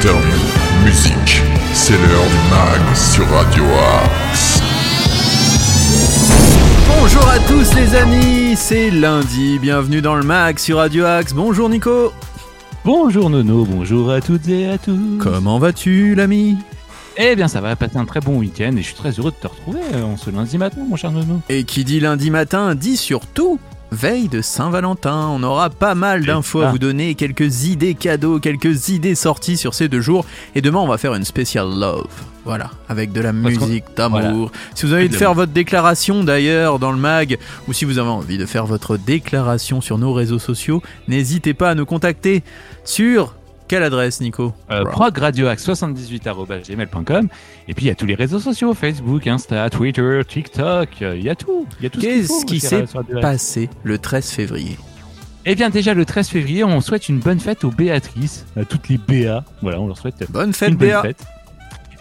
interview, musique. C'est l'heure du mag sur Radio Axe. Bonjour à tous les amis, c'est lundi, bienvenue dans le mag sur Radio Axe. Bonjour Nico. Bonjour Nono, bonjour à toutes et à tous. Comment vas-tu l'ami? Eh bien ça va passer un très bon week-end et je suis très heureux de te retrouver euh, en ce lundi matin mon cher Nono. Et qui dit lundi matin dit surtout veille de Saint-Valentin. On aura pas mal d'infos à vous donner, quelques idées cadeaux, quelques idées sorties sur ces deux jours. Et demain, on va faire une spéciale love. Voilà, avec de la Parce musique, d'amour. voilà. Si vous avez envie de faire votre déclaration d'ailleurs dans le mag, ou si vous avez envie de faire votre déclaration sur nos réseaux sociaux, n'hésitez pas à nous contacter sur quelle adresse, Nico Euh, progradioax78.gmail.com et puis il y a tous les réseaux sociaux, Facebook, Insta, Twitter, TikTok, euh, il y a tout. Il y a tout ce qu'il faut Qu'est-ce qui s'est passé le 13 février Eh bien déjà le 13 février, on souhaite une bonne fête aux Béatrices, à toutes les Béa. Voilà, on leur souhaite Bonne fête, une bonne fête.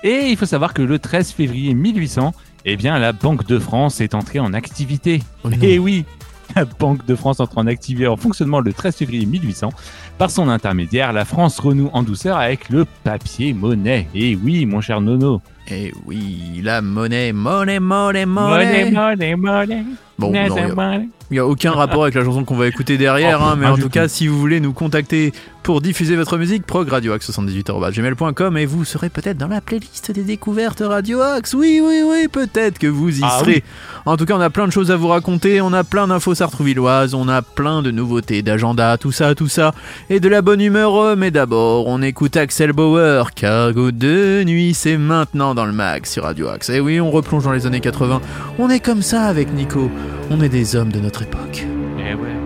Et il faut savoir que le 13 février 1800, eh bien la Banque de France est entrée en activité. Oh. Et oui, la Banque de France entre en activité en fonctionnement le 13 février 1800. Par son intermédiaire, la France renoue en douceur avec le papier monnaie. Et oui, mon cher Nono. Eh oui, la monnaie, monnaie, monnaie, monnaie. monnaie, monnaie. Bon, monnaie, a-. Il n'y a aucun rapport avec la chanson qu'on va écouter derrière, Oh, hein, mais en tout tout. cas, si vous voulez nous contacter pour diffuser votre musique, progradioax78.gmail.com et vous serez peut-être dans la playlist des découvertes Radio Axe. Oui, oui, oui, peut-être que vous y Ah serez. oui. En tout cas, on a plein de choses à vous raconter, on a plein d'infos sartrouvilloises, on a plein de nouveautés, d'agenda, tout ça, tout ça, et de la bonne humeur. euh, Mais d'abord, on écoute Axel Bauer, Cargo de nuit, c'est maintenant dans le mag sur Radio Axe. Et oui, on replonge dans les années 80. On est comme ça avec Nico, on est des hommes de notre époque. Eh ouais.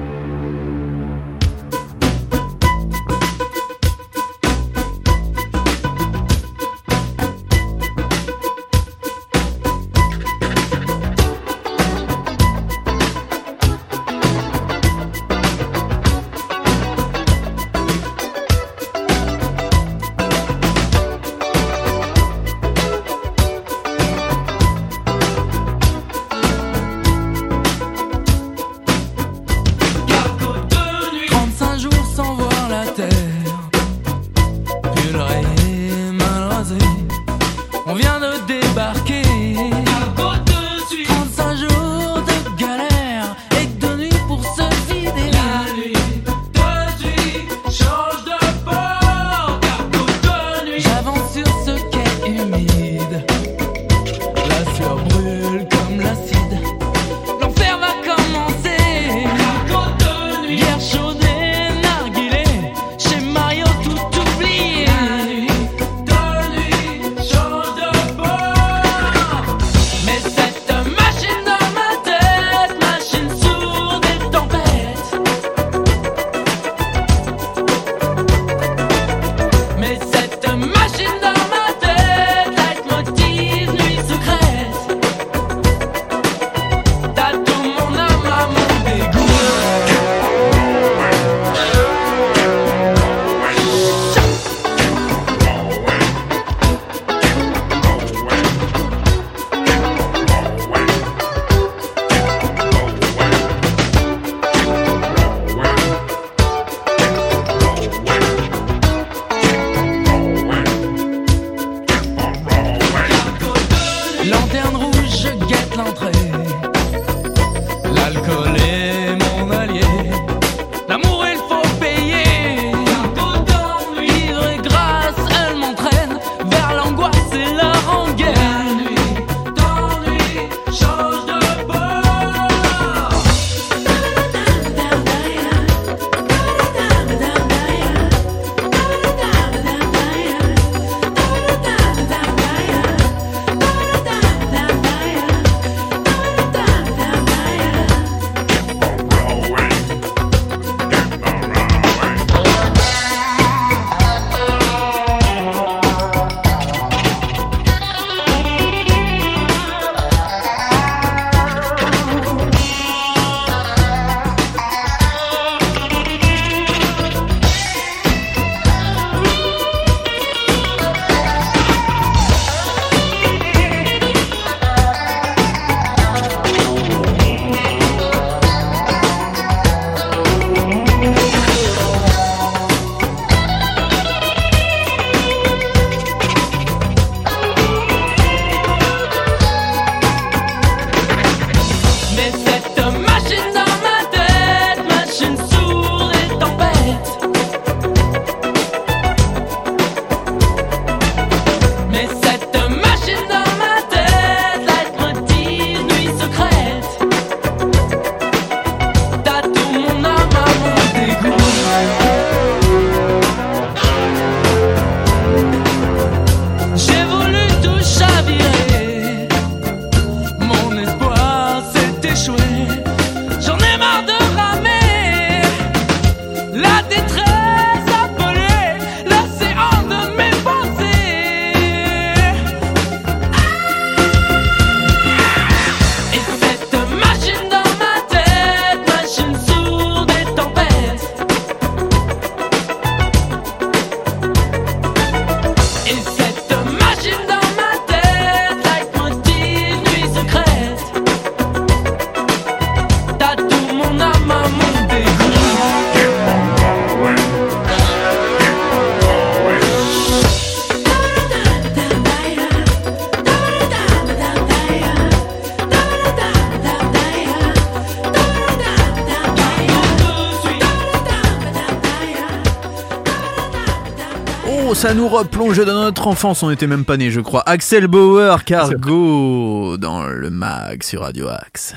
Ça nous replonge dans notre enfance, on était même pas nés, je crois. Axel Bauer, Cargo, dans le mag sur Radio Axe.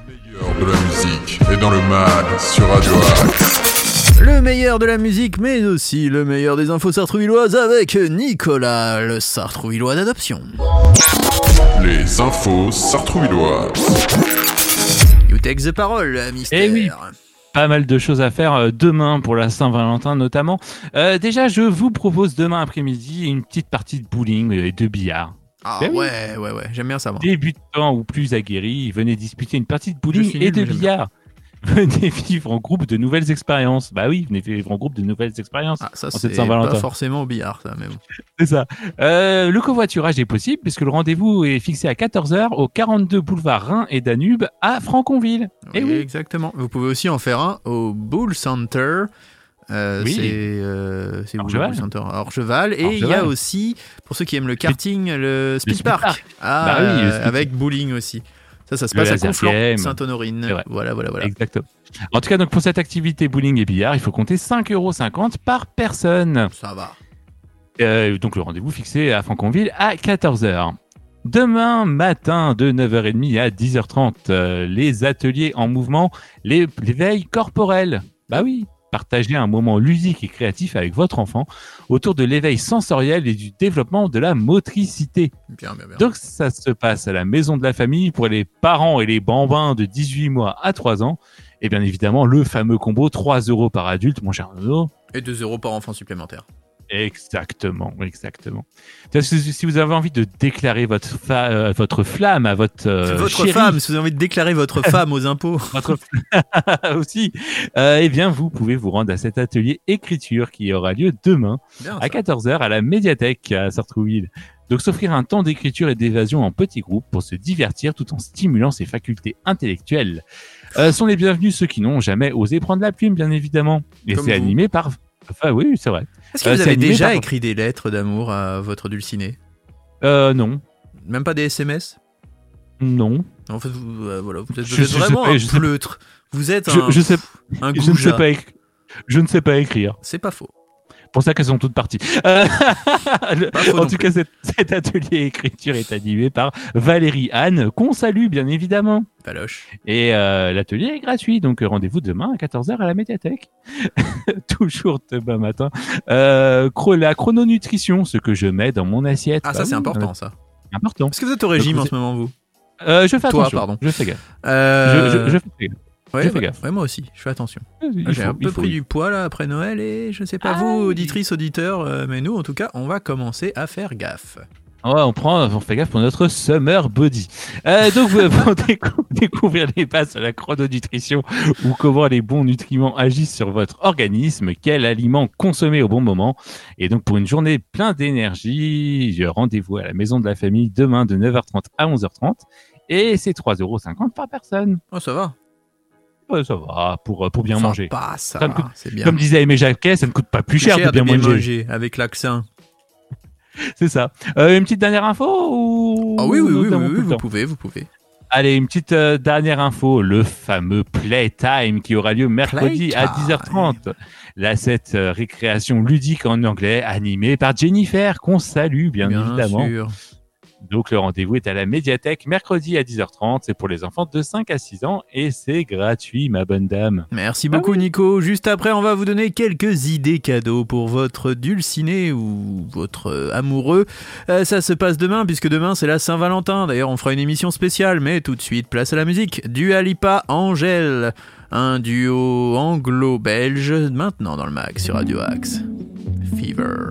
Le meilleur de la musique est dans le mag sur Radio Axe. Le meilleur de la musique, mais aussi le meilleur des infos sartrouvilloises avec Nicolas, le sartrouvillois d'adoption. Les infos sartrouvilloises. You take the parole, mystère. Eh oui. Pas mal de choses à faire euh, demain pour la Saint-Valentin notamment. Euh, déjà, je vous propose demain après-midi une petite partie de bowling et de billard. Ah oui. ouais, ouais, ouais, j'aime bien ça, moi. Débutants ou plus aguerris, venez disputer une partie de bowling et de billard. Venez vivre en groupe de nouvelles expériences. Bah oui, venez vivre en groupe de nouvelles expériences. Ah, ça, c'est pas forcément au billard, ça, mais bon. C'est ça. Euh, le covoiturage est possible puisque le rendez-vous est fixé à 14h au 42 boulevard Rhin et Danube à Franconville. Eh Oui, oui. exactement. Vous pouvez aussi en faire un au Bull Center. Euh, Oui. C'est euh, le Orgeval. Bull Center? À Orgeval. Et il y a aussi, pour ceux qui aiment le karting, le Speed, Speed Park. Park. Ah, Bah oui, le euh, Speed avec bowling aussi. Ça, ça se passe à Conflans. Sainte-Honorine. Voilà, voilà, voilà. Exactement. En tout cas, donc pour cette activité bowling et billard, il faut compter 5,50€ par personne. Ça va. Euh, donc le rendez-vous fixé à Franconville à 14h. Demain matin de 9h30 à 10h30, euh, les ateliers en mouvement, les- l'éveil corporel. Bah oui, partagez un moment ludique et créatif avec votre enfant autour de l'éveil sensoriel et du développement de la motricité. Bien, bien, bien. Donc ça se passe à la maison de la famille pour les parents et les bambins de 18 mois à 3 ans. Et bien évidemment, le fameux combo 3 euros par adulte, mon cher Nono. Et 2 euros par enfant supplémentaire. Exactement, exactement. Si vous avez envie de déclarer votre, fa- euh, votre flamme à votre euh, votre chérie, femme, si vous avez envie de déclarer votre femme aux impôts. votre aussi, euh, eh bien vous pouvez vous rendre à cet atelier écriture qui aura lieu demain Bien, à ça. 14h à la médiathèque à Sartrouville. Donc s'offrir un temps d'écriture et d'évasion en petits groupes pour se divertir tout en stimulant ses facultés intellectuelles. Euh, sont les bienvenus ceux qui n'ont jamais osé prendre la plume, bien évidemment. Et c'est animé par... Enfin oui, c'est vrai. Est-ce que Euh, vous c'est avez animé déjà écrit des lettres d'amour à votre dulciné Euh, non, Même pas des SMS non. En fait, vous, euh, voilà, vous êtes, Je- vous êtes je sais vraiment pas, un pleutre. Vous êtes Je, un, je sais, un je ne sais goujat. pas écrire. Je ne sais pas écrire. C'est pas faux. Pour ça qu'elles sont toutes parties. Euh, le- en tout cas, cet, cet atelier écriture est animé par Valérie Anne, qu'on salue bien évidemment. Paloche. Et euh, l'atelier est gratuit, donc rendez-vous demain à 14h à la médiathèque. Toujours demain matin. Euh, la chrononutrition, ce que je mets dans mon assiette. Ah, ça, Bah c'est oui, important, ça. euh, important. Est-ce que vous êtes au régime en ce moment, vous? Euh, je fais Toi, attention. pardon. Je fais gaffe. Euh, Je, je, je fais gaffe. Ouais, ouais, gaffe. ouais, moi aussi, je fais attention. Il J'ai un peu pris du poids là après Noël et je sais pas Ah, vous, auditrices, auditeurs, euh, mais nous en tout cas, on va commencer à faire gaffe. Ouais, on prend, on fait gaffe pour notre summer body. Euh, donc, vous pour décou- découvrir les bases de la chrononutrition ou comment les bons nutriments agissent sur votre organisme, quel aliment consommer au bon moment. Et donc, pour une journée plein d'énergie, je- rendez-vous à la maison de la famille demain de 9h30 à 11h30. Et c'est 3,50€ par personne. Oh, ça va. Ça va, pour, pour bien ça manger. ça coûte- bien. Comme disait Aimé Jacquet, ça ne coûte pas plus cher, de bien, manger. avec l'accent. C'est ça. Euh, une petite dernière info ou... Ah oui, oui, oui, oui, oui, vous pouvez, vous pouvez. Allez, une petite euh, dernière info, le fameux Playtime qui aura lieu mercredi à Playtime. 10h30. Là, cette euh, récréation ludique en anglais animée par Jennifer, qu'on salue bien, évidemment. sûr. Donc le rendez-vous est à la médiathèque mercredi à 10h30. C'est pour les enfants de 5 à 6 ans et c'est gratuit, ma bonne dame. Merci Ah beaucoup oui. Nico. Juste après, on va vous donner quelques idées cadeaux pour votre dulciné ou votre euh, amoureux. Euh, ça se passe demain puisque demain c'est la Saint-Valentin. D'ailleurs, on fera une émission spéciale, mais tout de suite, place à la musique. Du Alipa Angèle, un duo anglo-belge maintenant dans le mag sur Radio Axe. Fever.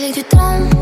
Peut-être qu'avec du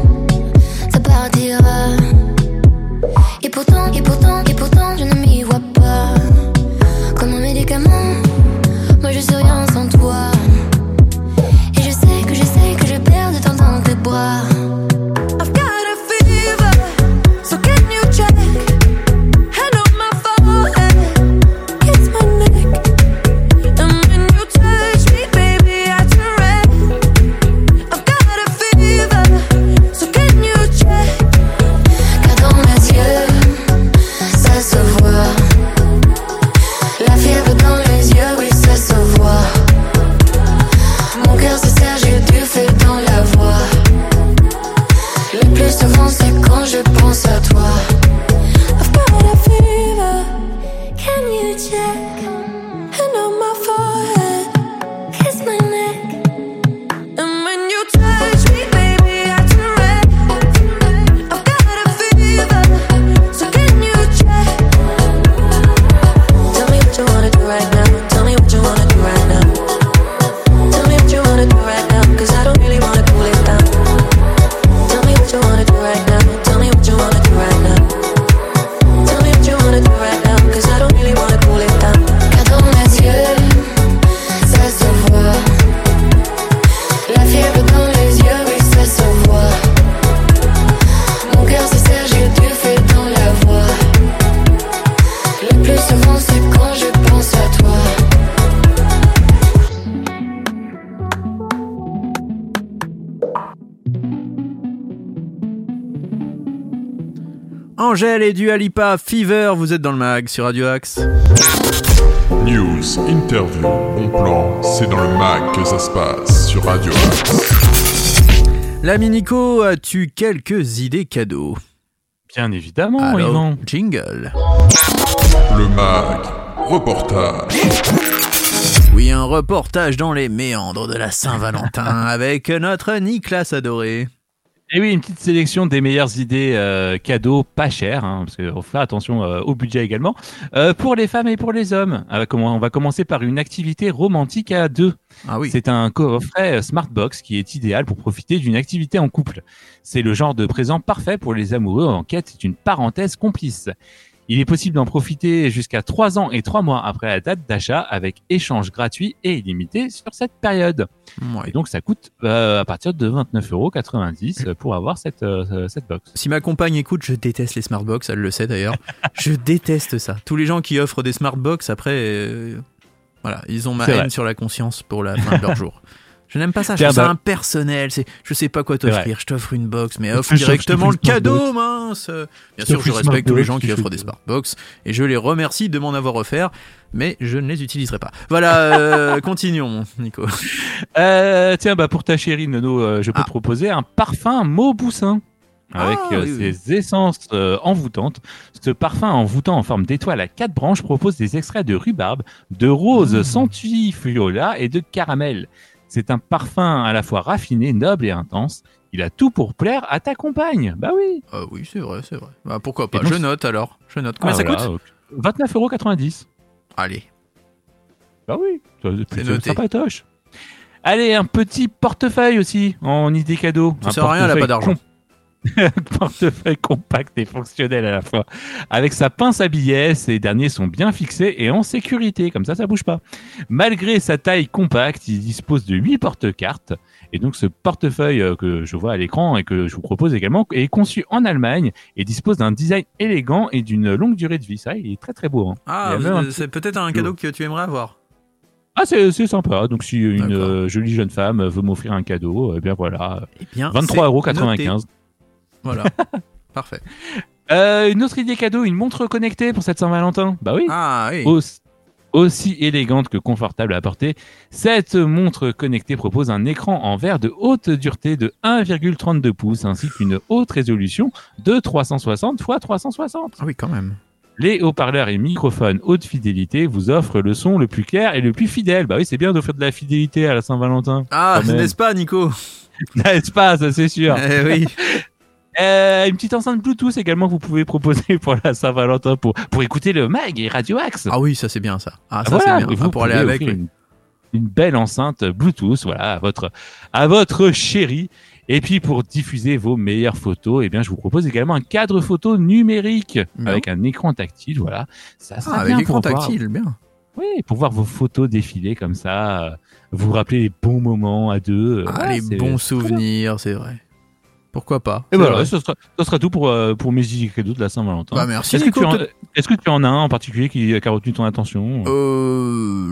Angèle et Dua Lipa, Fever, vous êtes dans le mag sur Radio Axe. News, interview, bon plan, c'est dans le mag que ça se passe sur Radio Axe. L'ami Nico, as-tu quelques idées cadeaux? Bien évidemment, Alors, Yvan. jingle. Le mag, reportage. Oui, un reportage dans les méandres de la Saint-Valentin avec notre Nicolas adoré. Et oui, une petite sélection des meilleures idées euh, cadeaux pas chers, hein, parce qu'on fait attention euh, au budget également, euh, pour les femmes et pour les hommes. Euh, comment- on va commencer par une activité romantique à deux. Ah oui. C'est un coffret euh, Smartbox qui est idéal pour profiter d'une activité en couple. C'est le genre de présent parfait pour les amoureux en quête d'une parenthèse complice. Il est possible d'en profiter jusqu'à 3 ans et 3 mois après la date d'achat avec échange gratuit et illimité sur cette période. Ouais. Et donc ça coûte euh, à partir de 29,90€ pour avoir cette, euh, cette box. Si ma compagne écoute, je déteste les smartbox, elle le sait d'ailleurs. je déteste ça. Tous les gens qui offrent des smartbox, après, euh, voilà, ils ont ma haine vrai. sur la conscience pour la fin de leur jour. Je n'aime pas ça, je Tiens, trouve ça bah- impersonnel. C'est, je sais pas quoi t'offrir. Je t'offre une box, mais offre Je directement je le cadeau, mince. Bien Je sûr, je respecte tous les gens qui offrent des smartbox et je les remercie de m'en avoir offert, mais je ne les utiliserai pas. Voilà, euh, continuons, Nico. Euh, tiens, bah pour ta chérie Nono, euh, je peux Ah. te proposer un parfum Mauboussin. Avec Ah, oui. ses essences euh, envoûtantes. Ce parfum envoûtant en forme d'étoile à quatre branches propose des extraits de rhubarbe, de rose Mmh. centifiola et de caramel. C'est un parfum à la fois raffiné, noble et intense. Il a tout pour plaire à ta compagne. Bah oui. Ah oui, c'est vrai, c'est vrai. Bah, pourquoi pas donc, Je note alors. Je note. Combien Ah, ça voilà, coûte euh, 29,90€. Allez. Bah oui, ça, c'est sympatoche. Allez, un petit portefeuille aussi en idée cadeau. Ça Un sert à rien, elle a pas d'argent. portefeuille compact et fonctionnel à la fois. Avec sa pince à billets, ces derniers sont bien fixés et en sécurité, comme ça, ça bouge pas. Malgré sa taille compacte, il dispose de 8 porte-cartes. Et donc, ce portefeuille euh, que je vois à l'écran et que je vous propose également est conçu en Allemagne et dispose d'un design élégant et d'une longue durée de vie. Ça, il est très très beau. hein. Ah, un c'est- peut-être un cadeau que tu aimerais avoir. Ah, c'est sympa. Donc, si une euh, jolie jeune femme veut m'offrir un cadeau, eh bien voilà, Eh bien, c'est noté. 23,95€. Voilà. Parfait. Euh, une autre idée cadeau, une montre connectée pour cette Saint-Valentin. Bah oui. Ah oui. Aussi, aussi élégante que confortable à porter, cette montre connectée propose un écran en verre de haute dureté de 1,32 pouces ainsi qu'une haute résolution de 360 x 360. Ah oui, quand même. Les haut-parleurs et microphones haute fidélité vous offrent le son le plus clair et le plus fidèle. Bah oui, c'est bien d'offrir de la fidélité à la Saint-Valentin. Ah, n'est-ce pas, Nico? N'est-ce pas, ça c'est sûr. Eh oui. Euh, une petite enceinte Bluetooth également que vous pouvez proposer pour la Saint-Valentin pour, pour écouter le mag et Radio Axe. Ah oui, ça c'est bien ça. Ah, ça Voilà, c'est bien. vous Ah, pour aller avec. oui. une, une belle enceinte Bluetooth, voilà, à votre, à votre chérie. Et puis pour diffuser vos meilleures photos, eh bien, je vous propose également un cadre photo numérique avec un écran tactile, voilà. Ça Ah, sera avec bien écran tactile, bien. oui, pour voir vos photos défiler comme ça, euh, vous rappeler les bons moments à deux. euh, Ah, les bons souvenirs, c'est vrai. Pourquoi pas Et voilà, ce sera, ce sera tout pour, euh, pour mes idées cadeaux de la Saint-Valentin. Bah, merci, Est-ce que, Nico, tu en, te- est-ce que tu en as un en particulier qui, qui a retenu ton attention Euh.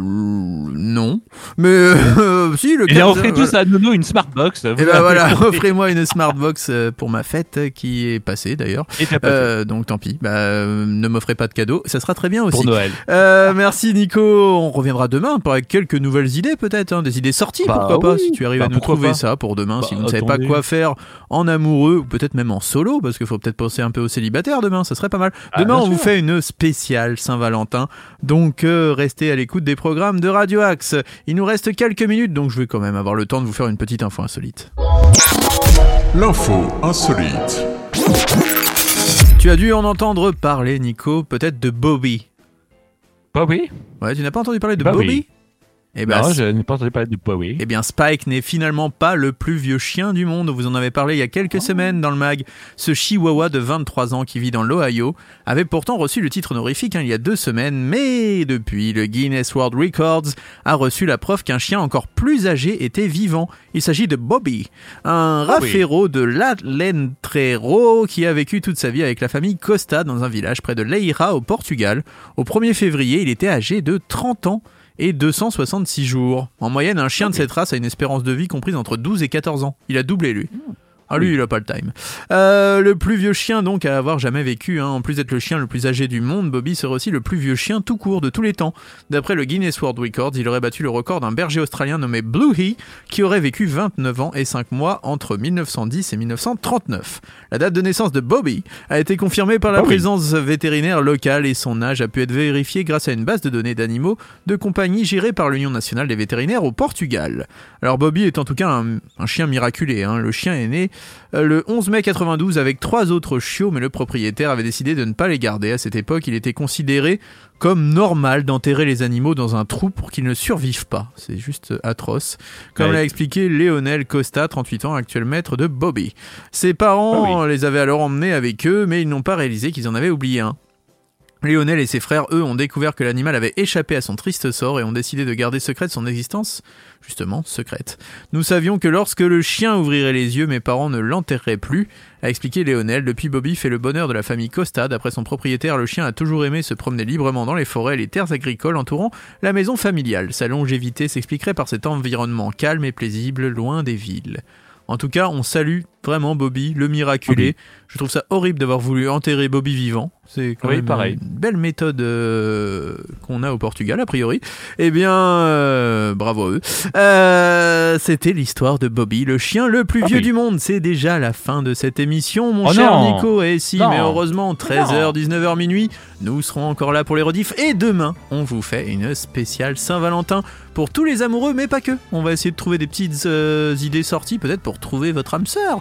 non. Mais euh, si, le Et 15, offrez voilà. tous à Nono une Smartbox. Et ben voilà, offrez-moi une Smartbox euh, pour ma fête euh, qui est passée d'ailleurs. Euh, donc tant pis, bah, euh, ne m'offrez pas de cadeau, ça sera très bien aussi. pour Noël. Euh, merci Nico, on reviendra demain pour avec quelques nouvelles idées peut-être, hein, des idées sorties Bah pourquoi pas, si tu arrives Bah à nous trouver pas. ça pour demain, si Bah, vous ne savez pas quoi faire en amoureux ou peut-être même en solo, parce qu'il faut peut-être penser un peu aux célibataires demain, ça serait pas mal. Ah, Demain on vous fait une spéciale Saint-Valentin, donc euh, restez à l'écoute des programmes de Radio Axe. Il nous reste quelques minutes, donc je vais quand même avoir le temps de vous faire une petite info insolite. L'info insolite. Tu as dû en entendre parler Nico, peut-être de Bobby. Oui. Ouais, tu n'as pas entendu parler de Bobby? Eh ben, non, je n'ai pas entendu parler du. Eh bien, Spike n'est finalement pas le plus vieux chien du monde. Vous en avez parlé il y a quelques semaines dans le mag. Ce chihuahua de 23 ans qui vit dans l'Ohio avait pourtant reçu le titre honorifique hein, il y a deux semaines, mais depuis, le Guinness World Records a reçu la preuve qu'un chien encore plus âgé était vivant. Il s'agit de Bobby, un Bobby. raféro de l'Alentrero qui a vécu toute sa vie avec la famille Costa dans un village près de Leira au Portugal. Au 1er février, il était âgé de 30 ans et 266 jours. En moyenne, un chien de cette race a une espérance de vie comprise entre 12 et 14 ans. Il a doublé lui. Ah lui, il a pas le time. Euh, le plus vieux chien donc à avoir jamais vécu, hein. en plus d'être le chien le plus âgé du monde, Bobby serait aussi le plus vieux chien tout court de tous les temps. D'après le Guinness World Records, il aurait battu le record d'un berger australien nommé Bluey, qui aurait vécu 29 ans et 5 mois entre 1910 et 1939. La date de naissance de Bobby a été confirmée par la Bobby. présence vétérinaire locale et son âge a pu être vérifié grâce à une base de données d'animaux de compagnie gérée par l'Union nationale des vétérinaires au Portugal. Alors Bobby est en tout cas un, un chien miraculé. hein. Le chien est né le 11 mai 92 avec trois autres chiots, mais le propriétaire avait décidé de ne pas les garder. À cette époque, il était considéré comme normal d'enterrer les animaux dans un trou pour qu'ils ne survivent pas. C'est juste atroce. Comme Ouais. l'a expliqué Léonel Costa, 38 ans, actuel maître de Bobby. Ses parents les avaient alors emmenés avec eux, mais ils n'ont pas réalisé qu'ils en avaient oublié un. Lionel et ses frères, eux, ont découvert que l'animal avait échappé à son triste sort et ont décidé de garder secrète son existence, justement secrète. Nous savions que lorsque le chien ouvrirait les yeux, mes parents ne l'enterreraient plus, a expliqué Léonel. Depuis, Bobby fait le bonheur de la famille Costa. D'après son propriétaire, le chien a toujours aimé se promener librement dans les forêts et les terres agricoles entourant la maison familiale. Sa longévité s'expliquerait par cet environnement calme et paisible, loin des villes. En tout cas, on salue vraiment Bobby, le miraculé. Je trouve ça horrible d'avoir voulu enterrer Bobby vivant. C'est quand Oui, même pareil. une belle méthode euh, qu'on a au Portugal, a priori. Eh bien, euh, bravo à eux. Euh, C'était l'histoire de Bobby, le chien le plus Ah vieux du monde. C'est déjà la fin de cette émission, mon Oh cher non. Nico. Et si, Non. mais heureusement, 13h, 19h minuit, nous serons encore là pour les rediffs. Et demain, on vous fait une spéciale Saint-Valentin pour tous les amoureux, mais pas que. On va essayer de trouver des petites idées sorties, peut-être pour trouver votre âme sœur.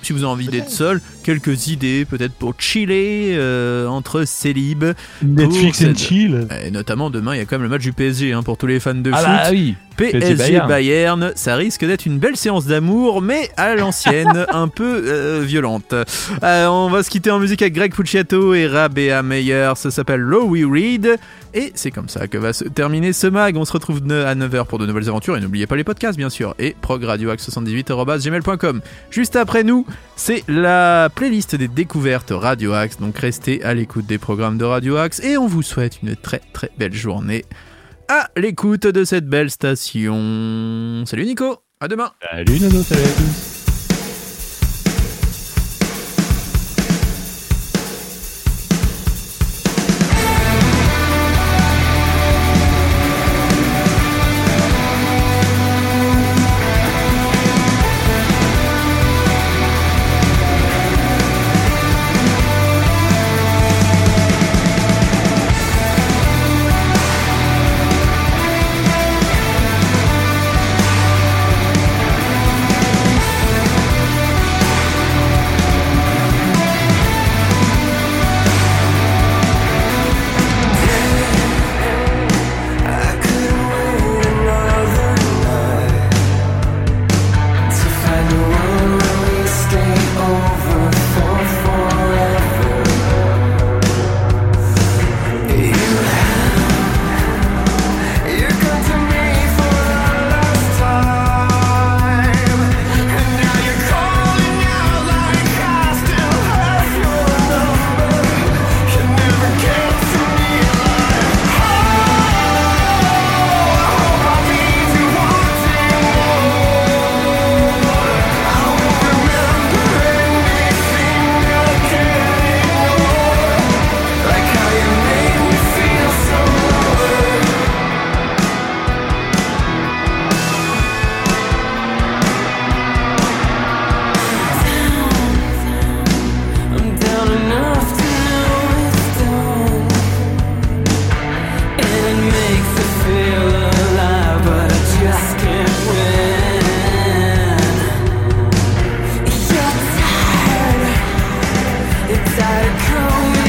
Si vous avez envie d'être seul, quelques idées, peut-être pour chiller euh, entre célib. Netflix Pour and cette- chill. Et notamment demain, il y a quand même le match du PSG hein, pour tous les fans de Ah foot. oui. PSG Bayern. Bayern. ça risque d'être une belle séance d'amour, mais à l'ancienne, un peu euh, violente. Euh, on va se quitter en musique avec Greg Puciato et Rabea Meyer, ça s'appelle Low We Read, et c'est comme ça que va se terminer ce mag. On se retrouve à 9h pour de nouvelles aventures, et n'oubliez pas les podcasts bien sûr, et progradioaxe78.gmail.com. Juste après nous, c'est la playlist des découvertes Radio Axe, donc restez à l'écoute des programmes de Radio Axe, et on vous souhaite une très très belle journée à l'écoute de cette belle station. Salut Nico, à demain Salut Nono, salut. come